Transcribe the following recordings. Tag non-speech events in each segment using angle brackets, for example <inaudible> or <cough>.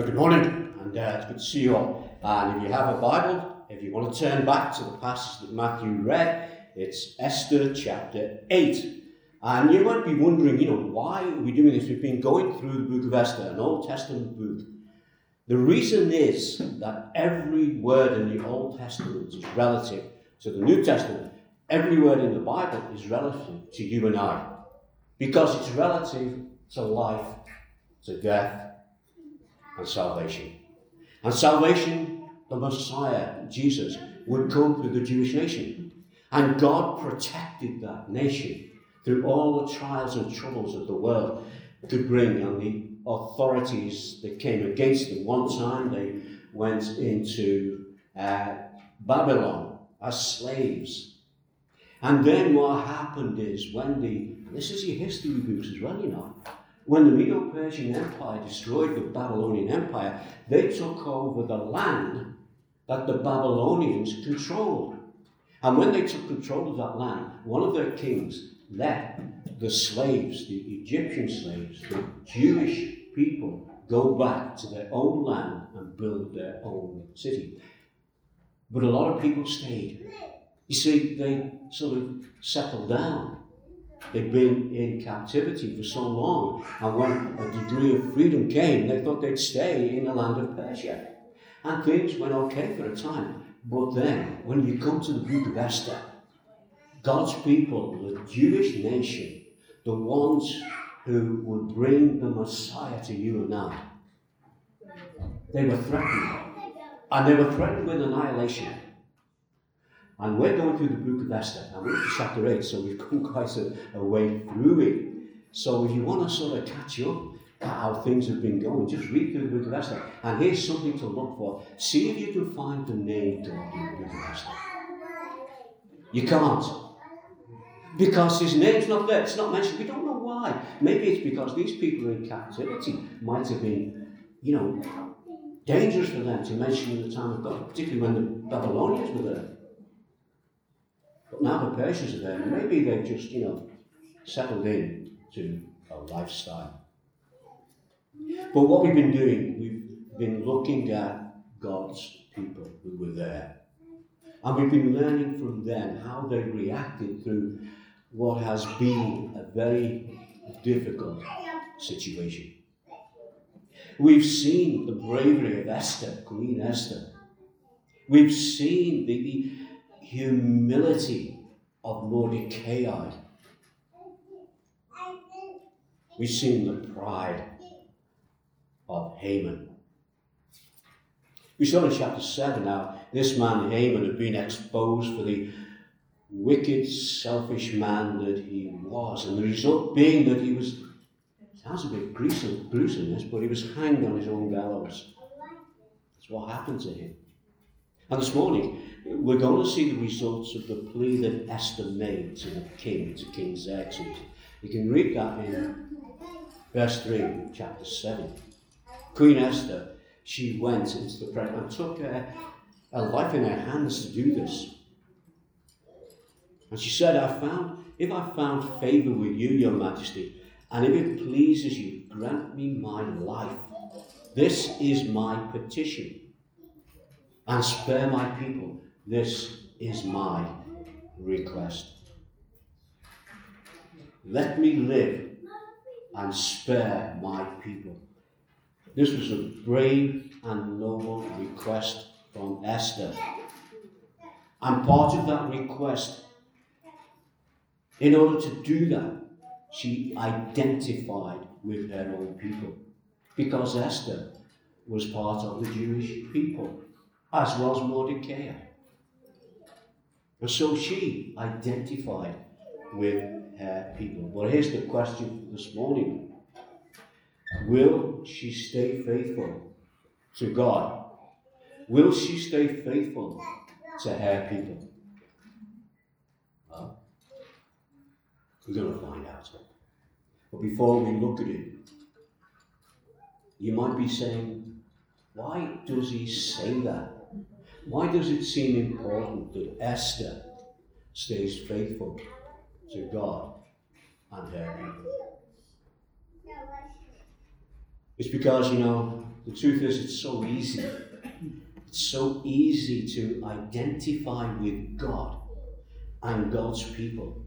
Well, good morning, and uh, it's good to see you all. And if you have a Bible, if you want to turn back to the passage that Matthew read, it's Esther chapter 8. And you might be wondering, you know, why are we doing this? We've been going through the book of Esther, an Old Testament book. The reason is that every word in the Old Testament is relative to the New Testament. Every word in the Bible is relative to you and I. Because it's relative to life, to death, and salvation. And salvation, the Messiah, Jesus, would come through the Jewish nation. And God protected that nation through all the trials and troubles of the world to bring and the authorities that came against them. One time they went into uh, Babylon as slaves. And then what happened is when the, this is your history books as well, you know, when the Medo Persian Empire destroyed the Babylonian Empire, they took over the land that the Babylonians controlled. And when they took control of that land, one of their kings let the slaves, the Egyptian slaves, the Jewish people, go back to their own land and build their own city. But a lot of people stayed. You see, they sort of settled down They'd been in captivity for so long, and when a degree of freedom came, they thought they'd stay in the land of Persia. And things went okay for a time. But then, when you come to the book of Esther, God's people, the Jewish nation, the ones who would bring the Messiah to you and I, they were threatened. And they were threatened with annihilation. And we're going through the book of Esther, and we're in chapter 8, so we've <laughs> come quite a, a way through it. So if you want to sort of catch up at how things have been going, just read through the book of Esther. And here's something to look for. See if you can find the name God in the book of Esther. You can't. Because his name's not there. It's not mentioned. We don't know why. Maybe it's because these people in captivity might have been, you know, dangerous for them to mention in the time of God, particularly when the Babylonians were there. Now the Persians are there, maybe they've just, you know, settled in to a lifestyle. But what we've been doing, we've been looking at God's people who were there. And we've been learning from them how they reacted through what has been a very difficult situation. We've seen the bravery of Esther, Queen Esther. We've seen the humility of Mordecai. We've seen the pride of Haman. We saw in chapter 7 how this man Haman had been exposed for the wicked, selfish man that he was, and the result being that he was, sounds a bit gruesome, gruesome this, but he was hanged on his own gallows. That's what happened to him. And this morning, we're going to see the results of the plea that Esther made to the king, to King Xerxes. You can read that in verse 3, chapter 7. Queen Esther, she went into the presence and took her, her life in her hands to do this. And she said, I found, if I found favour with you, your majesty, and if it pleases you, grant me my life. This is my petition and spare my people. This is my request. Let me live and spare my people. This was a brave and noble request from Esther. And part of that request, in order to do that, she identified with her own people. Because Esther was part of the Jewish people as was Mordecai. And so she identified with her people. Well, here's the question for this morning Will she stay faithful to God? Will she stay faithful to her people? Well, we're going to find out. But before we look at it, you might be saying, why does he say that? Why does it seem important that Esther stays faithful to God and her people? It's because, you know, the truth is, it's so easy. It's so easy to identify with God and God's people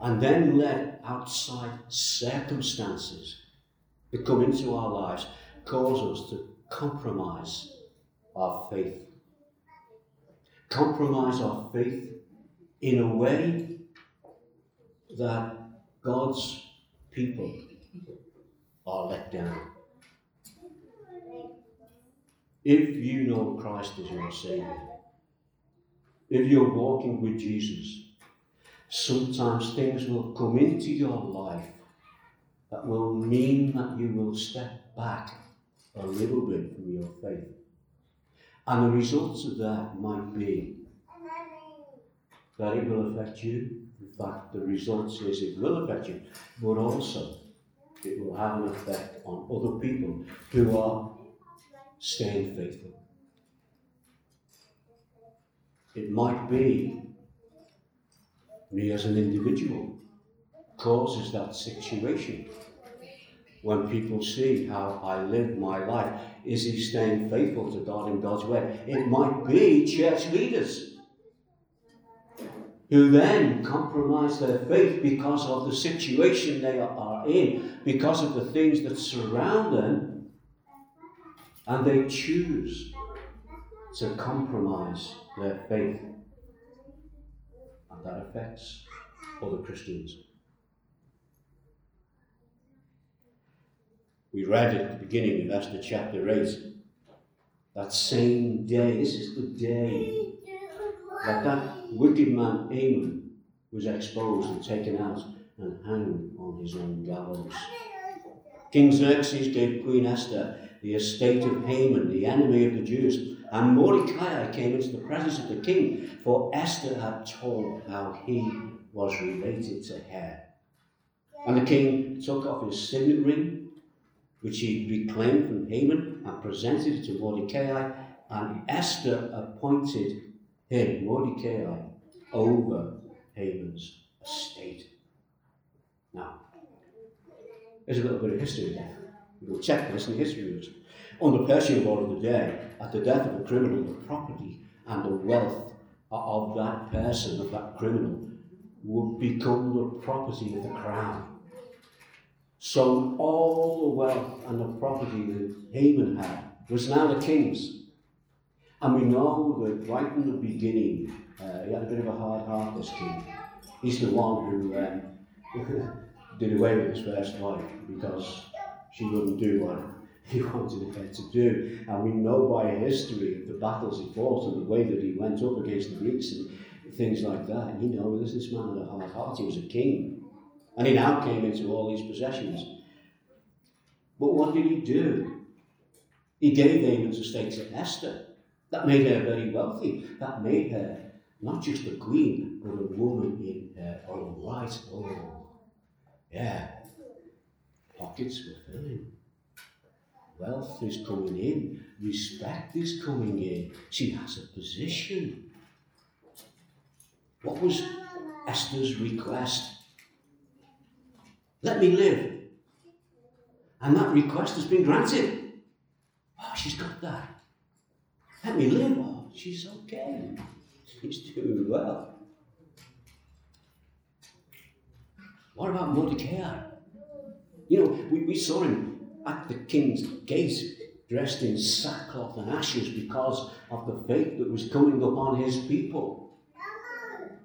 and then let outside circumstances that come into our lives cause us to compromise our faith. Compromise our faith in a way that God's people are let down. If you know Christ as your Savior, if you're walking with Jesus, sometimes things will come into your life that will mean that you will step back a little bit from your faith. And the results of that might be that it will affect you. In fact, the result is it will affect you, but also it will have an effect on other people who are staying faithful. It might be me as an individual causes that situation. When people see how I live my life, is he staying faithful to God in God's way? It might be church leaders who then compromise their faith because of the situation they are in, because of the things that surround them, and they choose to compromise their faith. And that affects other Christians. We read at the beginning of Esther chapter 8 that same day, this is the day that that wicked man Haman was exposed and taken out and hanged on his own gallows. King Xerxes gave Queen Esther the estate of Haman, the enemy of the Jews, and Mordecai came into the presence of the king, for Esther had told how he was related to her. And the king took off his signet ring, which he reclaimed from Haman, and presented it to Mordecai, and Esther appointed him, Mordecai, over Haman's estate. Now, there's a little bit of history there. We'll check this in history. On the Persian War of the day, at the death of a criminal, the property and the wealth of that person, of that criminal, would become the property of the crown. So all the wealth and the property that Haman had was now the king's. And we know that right from the beginning, uh, he had a bit of a hard heart, this king. He's the one who um, <laughs> did away with his first wife because she wouldn't do what <laughs> he wanted her to do. And we know by history of the battles he fought and the way that he went up against the Greeks and things like that. And you know, this, this man had a hard heart. He was a king. And he now came into all these possessions. But what did he do? He gave Haman's estate to Esther. That made her very wealthy. That made her not just a queen, but a woman in her own right. Oh, yeah. Pockets were filling. Wealth is coming in. Respect is coming in. She has a position. What was Esther's request? Let me live. And that request has been granted. Oh, she's got that. Let me live. Oh, she's okay. She's doing well. What about Mordecai? You know, we, we saw him at the king's gate dressed in sackcloth and ashes because of the fate that was coming upon his people.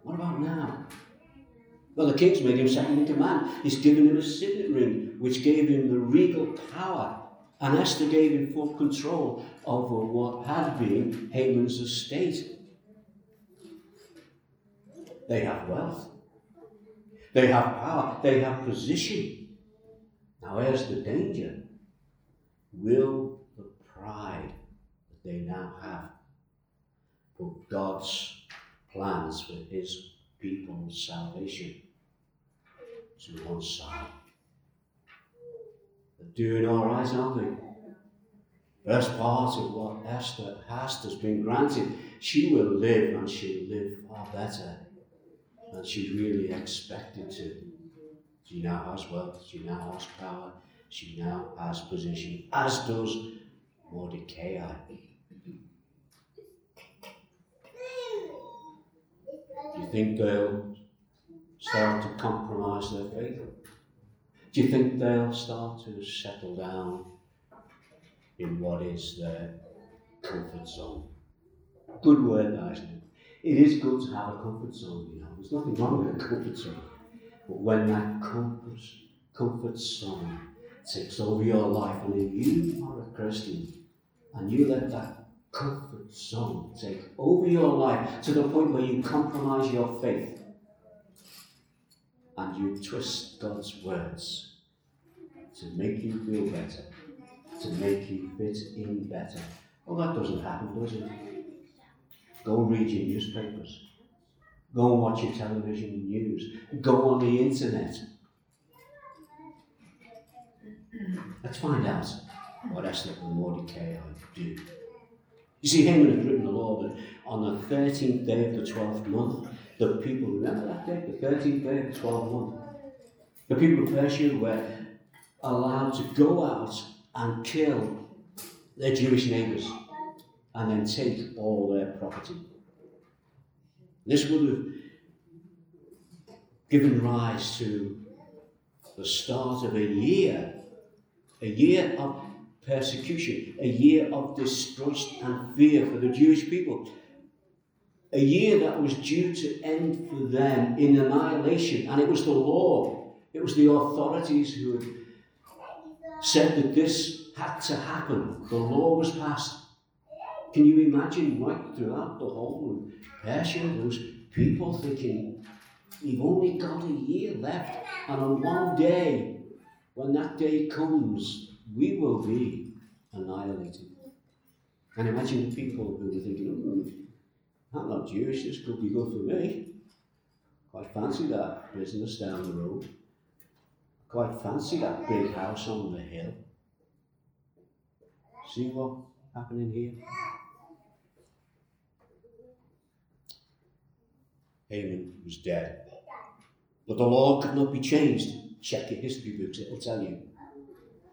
What about now? Well, the king's made him second in command. He's given him a signet ring, which gave him the regal power. And Esther gave him full control over what had been Haman's estate. They have wealth. They have power. They have position. Now, here's the danger. Will the pride that they now have put God's plans for his people's salvation to one side? They're doing all right, aren't they? First part of what Esther has has been granted. She will live and she'll live far better than she really expected to. She now has wealth, she now has power, she now has position, as does Mordecai. Do you think they'll start to compromise their faith? Do you think they'll start to settle down in what is their comfort zone? Good word, that, isn't it? Is good to have a comfort zone, you know. There's nothing wrong with a comfort zone. But when that comfort, comfort zone takes over your life, and if you are a Christian and you let that comfort zone take over your life to the point where you compromise your faith and you twist God's words to make you feel better, to make you fit in better. Well, that doesn't happen, does it? Go read your newspapers. Go and watch your television news. Go on the internet. Let's find out what Esther and Mordecai do. You see, Haman had written the law on the 13th day of the 12th month, the people, remember that day, the 13th day of the 12th month, the people of Persia were allowed to go out and kill their Jewish neighbours and then take all their property. This would have given rise to the start of a year, a year of persecution, a year of distrust and fear for the Jewish people. A year that was due to end for them in annihilation, and it was the law, it was the authorities who had said that this had to happen. The law was passed. Can you imagine right throughout the whole of Persia, those people thinking, we've only got a year left, and on one day, when that day comes, we will be annihilated. And imagine the people who were thinking, oh, I'm not Jewish, this could be good for me. Quite fancy that business down the road. Quite fancy that big house on the hill. See what's happening here? Haman was dead. But the law could not be changed. Check your history books, it'll tell you.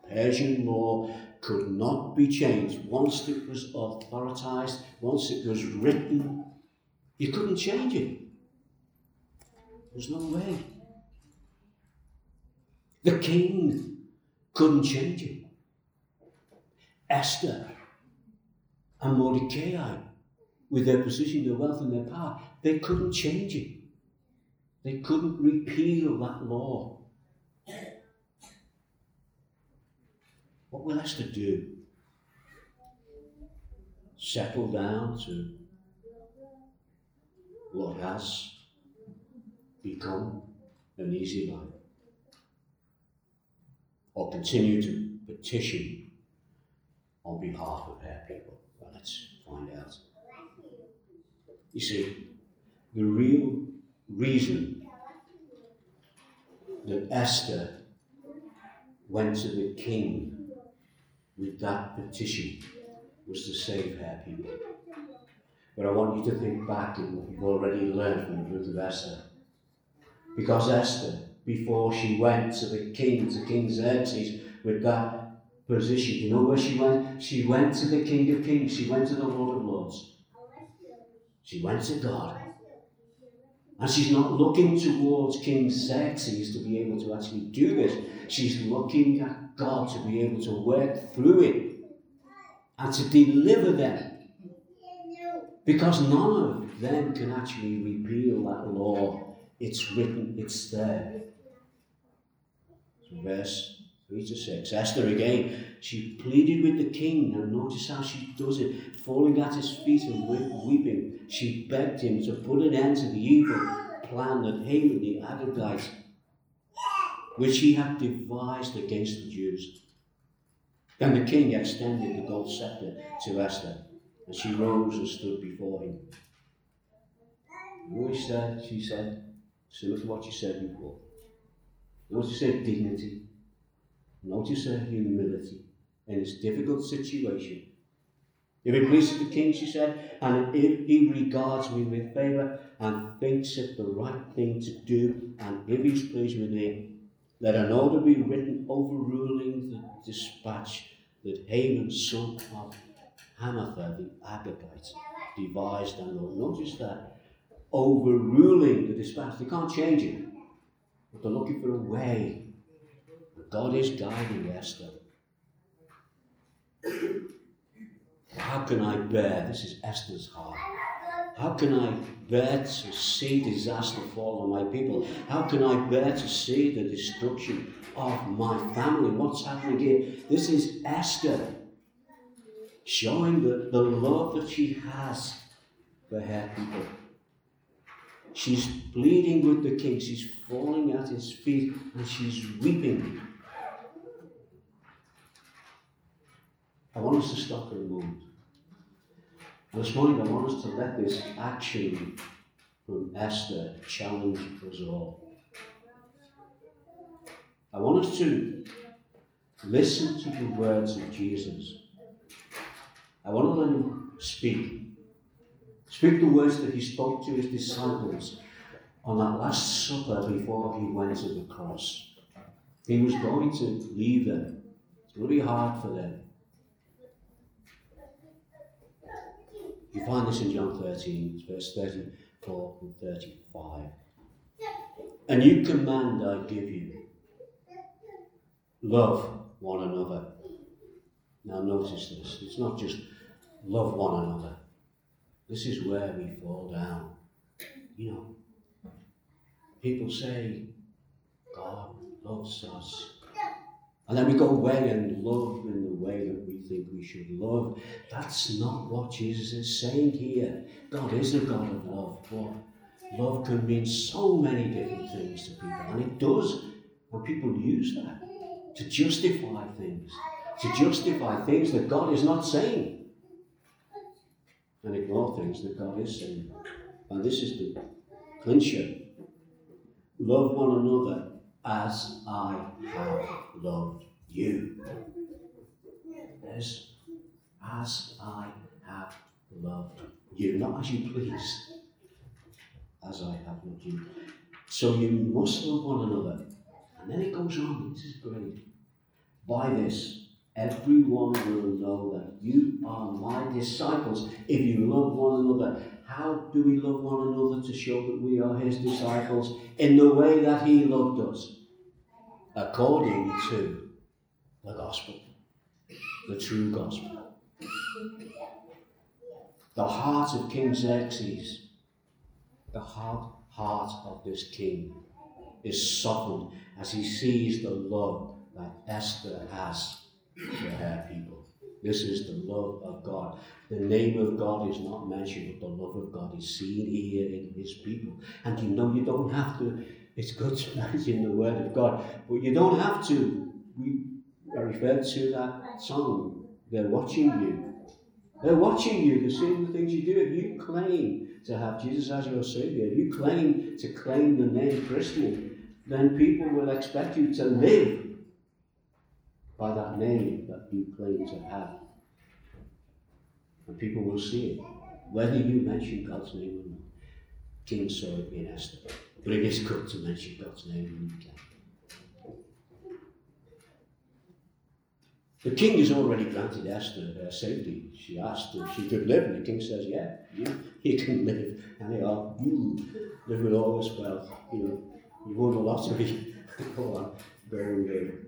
Persian law could not be changed. Once it was authorized, once it was written, you couldn't change it. There's no way. The king couldn't change it. Esther and Mordecai, with their position, their wealth, and their power, they couldn't change it. They couldn't repeal that law. What will Esther do? Settle down to what has become an easy life? Or continue to petition on behalf of her people? Well, let's find out. You see, the real reason that Esther went to the king with that petition was to save her people. But I want you to think back in what you've already learned from the book of Esther. Because Esther, before she went to the king, to King Xerxes, with that position, you know where she went? She went to the King of Kings, she went to the Lord of Lords. She went to God. And she's not looking towards King Xerxes to be able to actually do this. She's looking at God to be able to work through it and to deliver them. Because none of them can actually repeal that law. It's written, it's there. So verse 3 to 6. Esther again, she pleaded with the king, and notice how she does it, falling at his feet and weeping. She begged him to put an end to the evil plan that Haman the Agagite, which he had devised against the Jews. Then the king extended the gold scepter to Esther, and she rose and stood before him. Know he said? She said, similar to what you said before. Notice her dignity. Notice her humility in this difficult situation. If it pleases the king, she said, and if he regards me with favour and thinks it the right thing to do, and if he's pleased with me, let an order be written overruling the dispatch that Haman, son of The Agagite, devised and wrote. Notice that overruling the dispatch. They can't change it, but they're looking for a way. God is guiding Esther. How can I bear? This is Esther's heart. How can I bear to see disaster fall on my people? How can I bear to see the destruction of my family? What's happening here? This is Esther showing the, the love that she has for her people. She's pleading with the king, she's falling at his feet, and she's weeping. I want us to stop for a moment. This morning, I want us to let this action from Esther challenge us all. I want us to listen to the words of Jesus. I want to let him speak. Speak the words that he spoke to his disciples on that Last Supper before he went to the cross. He was going to leave them. It's going to be hard for them. You find this in John 13, verse 34 and 35. A new command I give you love one another. Now, notice this. It's not just love one another. This is where we fall down. You know, people say God loves us. And then we go away and love in the way that we think we should love. That's not what Jesus is saying here. God is a God of love, but love can mean so many different things to people. And it does when people use that to justify things, to justify things that God is not saying and ignore things that God is saying. And this is the clincher. Love one another as I have loved you. Yes, as I have loved you, not as you please, as I have loved you. So you must love one another. And then it goes on, this is great. By this, Everyone will know that you are my disciples if you love one another. How do we love one another to show that we are his disciples? In the way that he loved us, according to the gospel, the true gospel. The heart of King Xerxes, the heart, heart of this king, is softened as he sees the love that Esther has for have people. This is the love of God. The name of God is not mentioned, but the love of God is seen here in His people. And you know, you don't have to, it's good to mention the Word of God, but you don't have to. We referred to that song. They're watching you. They're watching you. They're seeing the things you do. If you claim to have Jesus as your Savior, if you claim to claim the name Christian, then people will expect you to live by that name that you claim to have. And people will see it, whether you mention God's name or not. King saw it in Esther. But it is good to mention God's name when you can. The king has already granted Esther her safety. She asked if she could live, and the king says, Yeah, you, <laughs> you can live. And they are, you live with all this wealth. You know, you won the lottery. Go on, and live.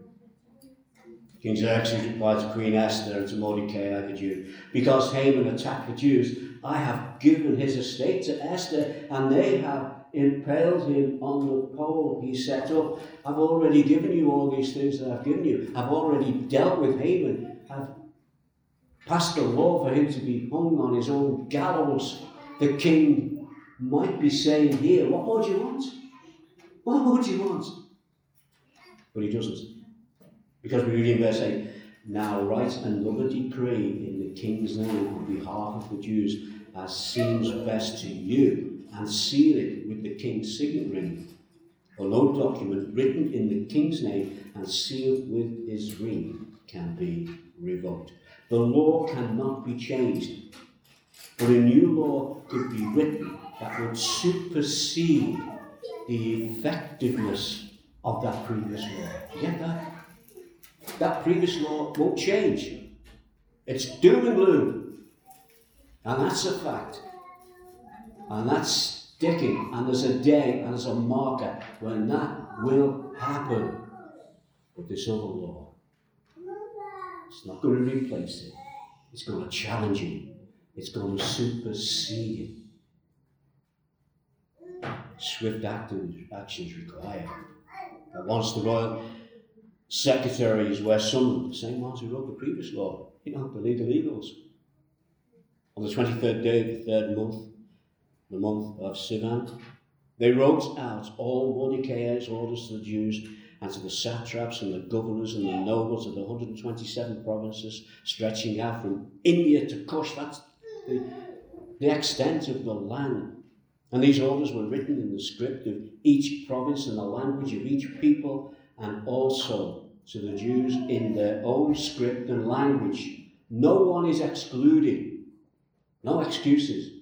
King Xerxes replied to Queen Esther and to Mordecai the Jew, Because Haman attacked the Jews, I have given his estate to Esther, and they have impaled him on the pole he set up. I've already given you all these things that I've given you. I've already dealt with Haman. I've passed a law for him to be hung on his own gallows. The king might be saying here, What more do you want? What more do you want? But he doesn't. Because we read in verse 8, Now write another decree in the king's name on behalf of the Jews as seems best to you, and seal it with the king's signet ring. A loan document written in the king's name and sealed with his ring can be revoked. The law cannot be changed, but a new law could be written that would supersede the effectiveness of that previous law. Get that? That previous law won't change. It's doom and gloom. And that's a fact. And that's sticking. And there's a day and there's a marker when that will happen. But this other law, it's not going to replace it. It's going to challenge it. It's going to supersede it. Swift actions required. But once the royal secretaries were summoned, the same ones who wrote the previous law, you know, the legal eagles. On the 23rd day of the third month, the month of Sivan, they wrote out all Mordecai's orders to the Jews and to the satraps and the governors and the nobles of the 127 provinces stretching out from India to Kush. That's the, the extent of the land. And these orders were written in the script of each province and the language of each people, and also to the Jews in their own script and language. No one is excluded, no excuses.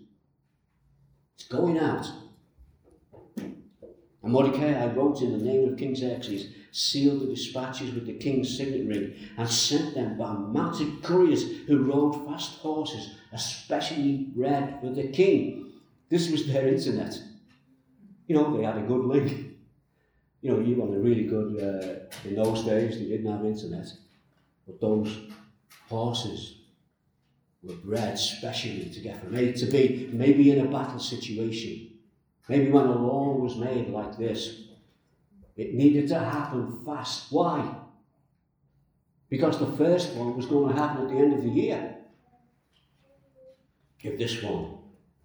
It's going out. And Mordecai wrote in the name of King Xerxes, sealed the dispatches with the king's signet ring, and sent them by mounted couriers who rode fast horses, especially bred for the king. This was their internet. You know, they had a good link. You know, you want a really good, uh, in those days, they didn't have internet. But those horses were bred specially to get from A to B, maybe in a battle situation Maybe when a law was made like this, it needed to happen fast. Why? Because the first one was going to happen at the end of the year. If this one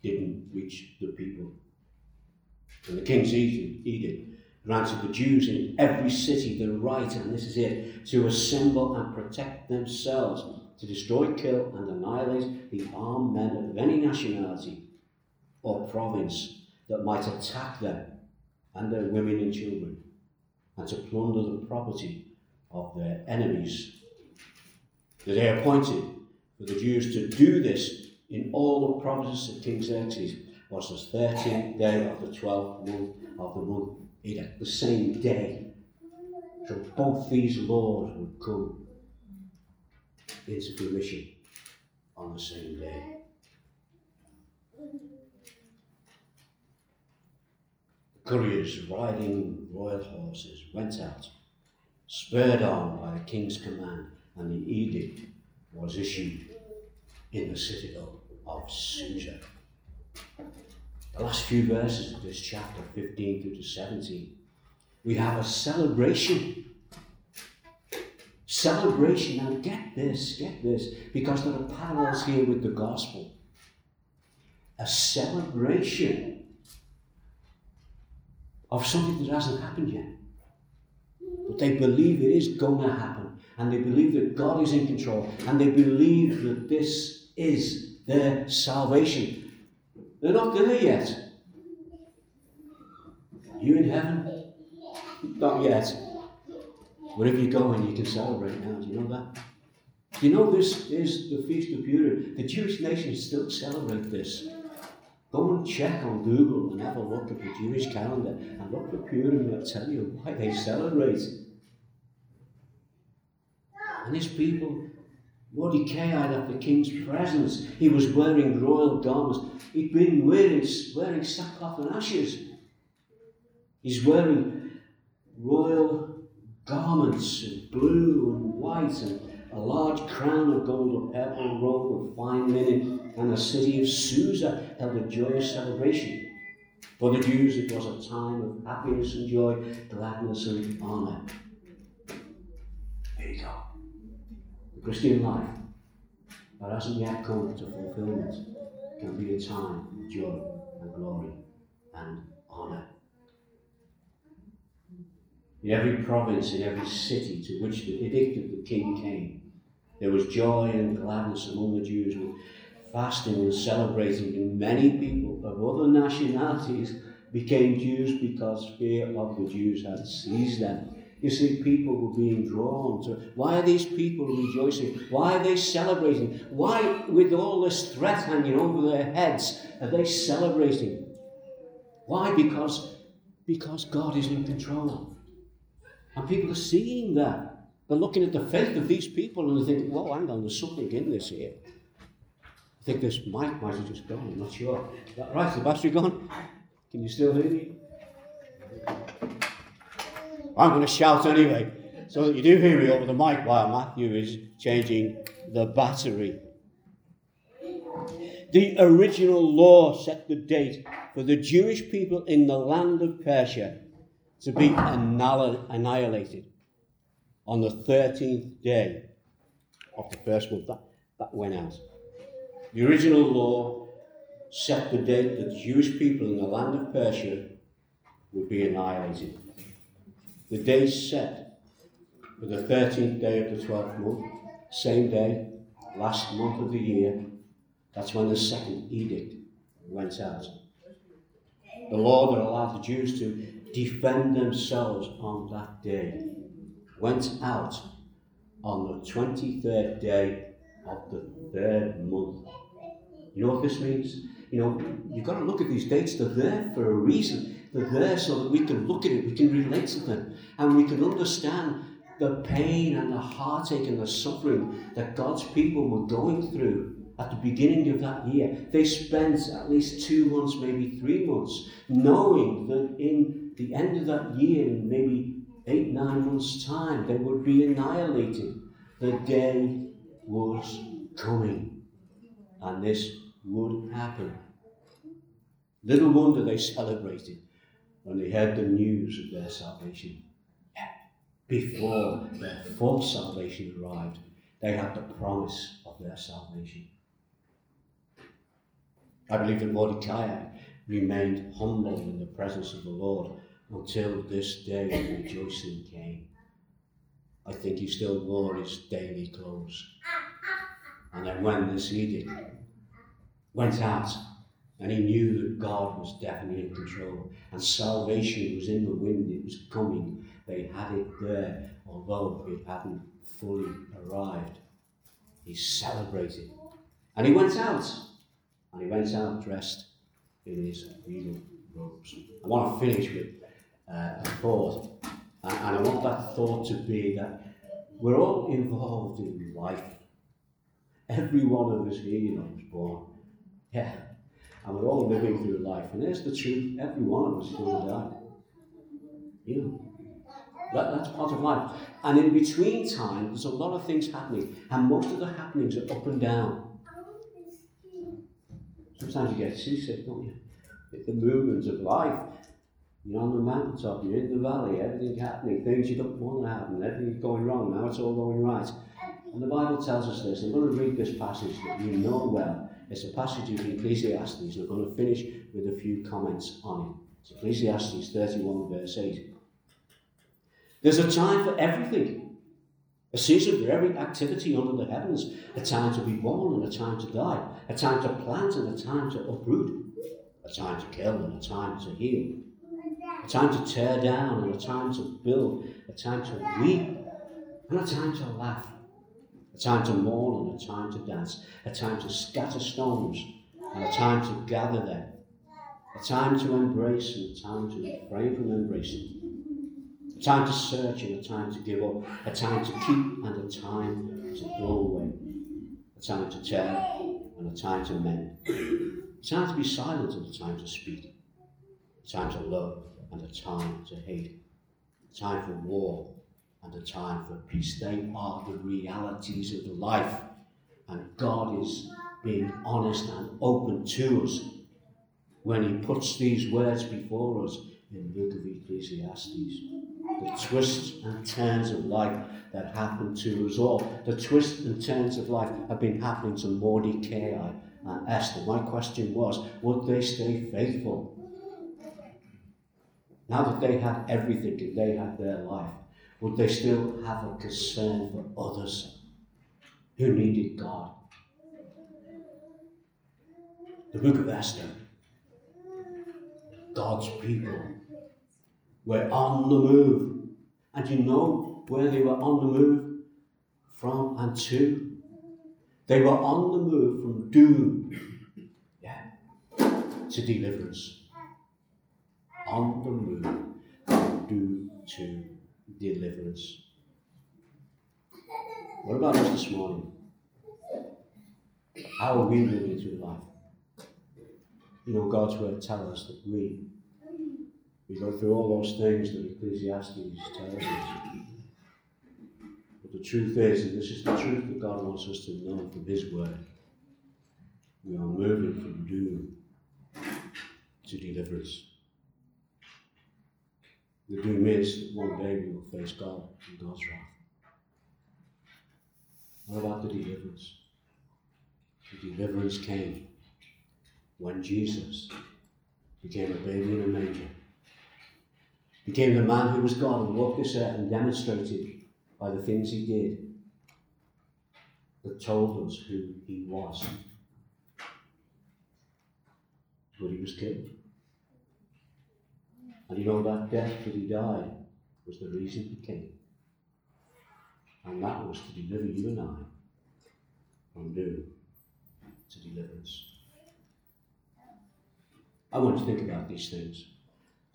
didn't reach the people. And the king's edict granted the Jews in every city the right, and this is it, to assemble and protect themselves, to destroy, kill, and annihilate the armed men of any nationality or province that might attack them and their women and children, and to plunder the property of their enemies. The day appointed for the Jews to do this in all the provinces of King Xerxes was the 13th day of the 12th month of the month The same day. So both these laws would come into fruition on the same day. The couriers riding royal horses went out, spurred on by the king's command, and the edict was issued in the citadel of Susa. The last few verses of this chapter, 15 through to 17, we have a celebration. Celebration, Now, get this, get this, because there are parallels here with the gospel. A celebration of something that hasn't happened yet. But they believe it is going to happen, and they believe that God is in control, and they believe that this is their salvation. They're not there yet. You in heaven? Not yet. Wherever you go and you can celebrate now. Do you know that? Do you know this is the Feast of Purim? The Jewish nation still celebrate this. Go and check on Google and have a look at the Jewish calendar and look for Purim and it'll tell you why they celebrate. And his people, Mordecai at the king's presence, he was wearing royal garments. He'd been wearing, wearing sackcloth and ashes. He's wearing royal garments of blue and white and a large crown of gold, and a purple robe of fine linen, and the city of Susa held a joyous celebration. For the Jews, it was a time of happiness and joy, gladness and honour. There you go. Christian life that hasn't yet come to fulfillment can be a time of joy and glory and honour. In every province, in every city to which the edict of the king came, there was joy and gladness among the Jews with fasting and celebrating, and many people of other nationalities became Jews because fear of the Jews had seized them. You see, people were being drawn to why are these people rejoicing? Why are they celebrating? Why, with all this threat hanging over their heads, are they celebrating? Why? Because, because God is in control. And people are seeing that. They're looking at the faith of these people and they're thinking, whoa, hang on, there's something in this here. I think this mic might have just gone, I'm not sure. Is that right? The battery gone? Can you still hear me? I'm going to shout anyway, so that you do hear me over the mic while Matthew is changing the battery. The original law set the date for the Jewish people in the land of Persia to be annihilated on the 13th day of the first month. That, that went out. The original law set the date that the Jewish people in the land of Persia would be annihilated. The day set for the 13th day of the 12th month, same day, last month of the year, that's when the second edict went out. The law that allowed the Jews to defend themselves on that day went out on the 23rd day of the third month. You know what this means? You know, you've got to look at these dates. They're there for a reason. There so that we can look at it, we can relate to them, and we can understand the pain and the heartache and the suffering that God's people were going through at the beginning of that year. They spent at least two months, maybe three months, knowing that in the end of that year, in maybe eight, nine months' time, they would be annihilated. The day was coming, and this would happen. Little wonder they celebrated when they heard the news of their salvation. Before their full salvation arrived, they had the promise of their salvation. I believe that Mordecai remained humble in the presence of the Lord until this day of rejoicing came. I think he still wore his daily clothes. And then when this edict went out, and he knew that God was definitely in control, and salvation was in the wind, it was coming. They had it there, although it hadn't fully arrived. He celebrated. And he went out. And he went out dressed in his regal robes. I want to finish with uh, a thought, and, and I want that thought to be that we're all involved in life. Every one of us here, you know, was born. Yeah. And we're all living through life. And there's the truth. Every one of us is going to die. You know. That, that's part of life. And in between time, there's a lot of things happening. And most of the happenings are up and down. Sometimes you get seasick, don't you? It's The movements of life. You're on the mountaintop, you're in the valley, everything's happening, things you don't want to happen, everything's going wrong, now it's all going right. And the Bible tells us this. I'm going to read this passage that you know well. It's a passage of Ecclesiastes, and I'm going to finish with a few comments on it. It's Ecclesiastes 31, verse 8. There's a time for everything. A season for every activity under the heavens, a time to be born and a time to die, a time to plant and a time to uproot, a time to kill and a time to heal, a time to tear down and a time to build, a time to weep and a time to laugh, a time to mourn and a time to dance, a time to scatter stones and a time to gather them, a time to embrace and a time to refrain from embracing, a time to search and a time to give up, a time to keep and a time to throw away, a time to tear and a time to mend, a time to be silent and a time to speak, a time to love and a time to hate, a time for war and a time for peace. They are the realities of life, and God is being honest and open to us when He puts these words before us in the book of Ecclesiastes the twists and turns of life that happen to us all. The twists and turns of life have been happening to Mordecai and Esther. My question was, would they stay faithful? Now that they had everything they had their life, would they still have a concern for others who needed God? The book of Esther, God's people were on the move. And you know where they were on the move from and to? They were on the move from doom yeah, to deliverance. On the move from doom to deliverance. What about us this morning? How are we moving through life? You know, God's word tells us that we we go through all those things that Ecclesiastes tells us. But the truth is, and this is the truth that God wants us to know from His word, we are moving from doom to deliverance. The doom is that one day we will face God and God's wrath. What about the deliverance? The deliverance came when Jesus became a baby in a manger, became the man who was God and walked this earth and demonstrated by the things he did that told us who he was. But he was killed. And you know that death that he died was the reason he came. And that was to deliver you and I from doom to deliverance. I want to think about these things.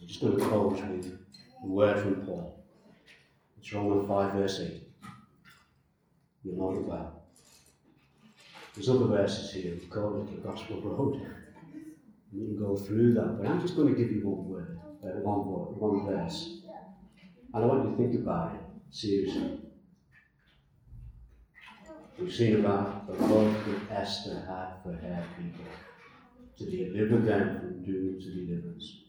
I'm just going to close with a word from Paul. It's Romans 5, verse 8. You'll know well. There's other verses here, we call it the Gospel Road. You can go through that, but I'm just going to give you one word, uh, one word, one verse. And I want you to think about it seriously. We've seen about the love that Esther had for her people to deliver them from doom to deliverance.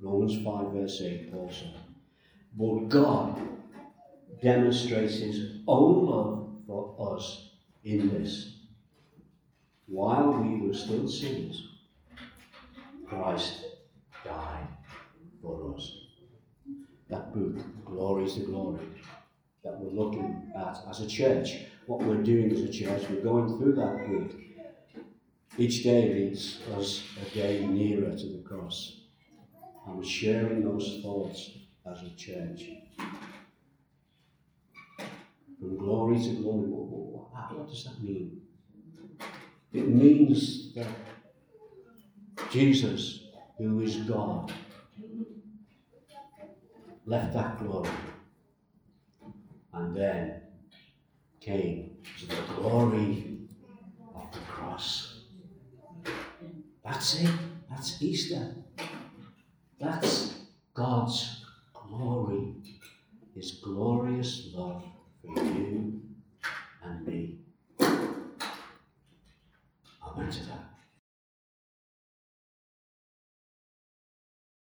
Romans 5, verse 8, also. But God demonstrates his own love for us in this. While we were still sinners, Christ died for us. Book, Glory to Glory, that we're looking at as a church, what we're doing as a church, we're going through that book. Each day leads us a day nearer to the cross. And we're sharing those thoughts as a church. From glory to glory, what, what, ah, what does that mean? It means that Jesus, who is God, left that glory and then came to the glory of the cross. That's it. That's Easter. That's God's glory, His glorious love for you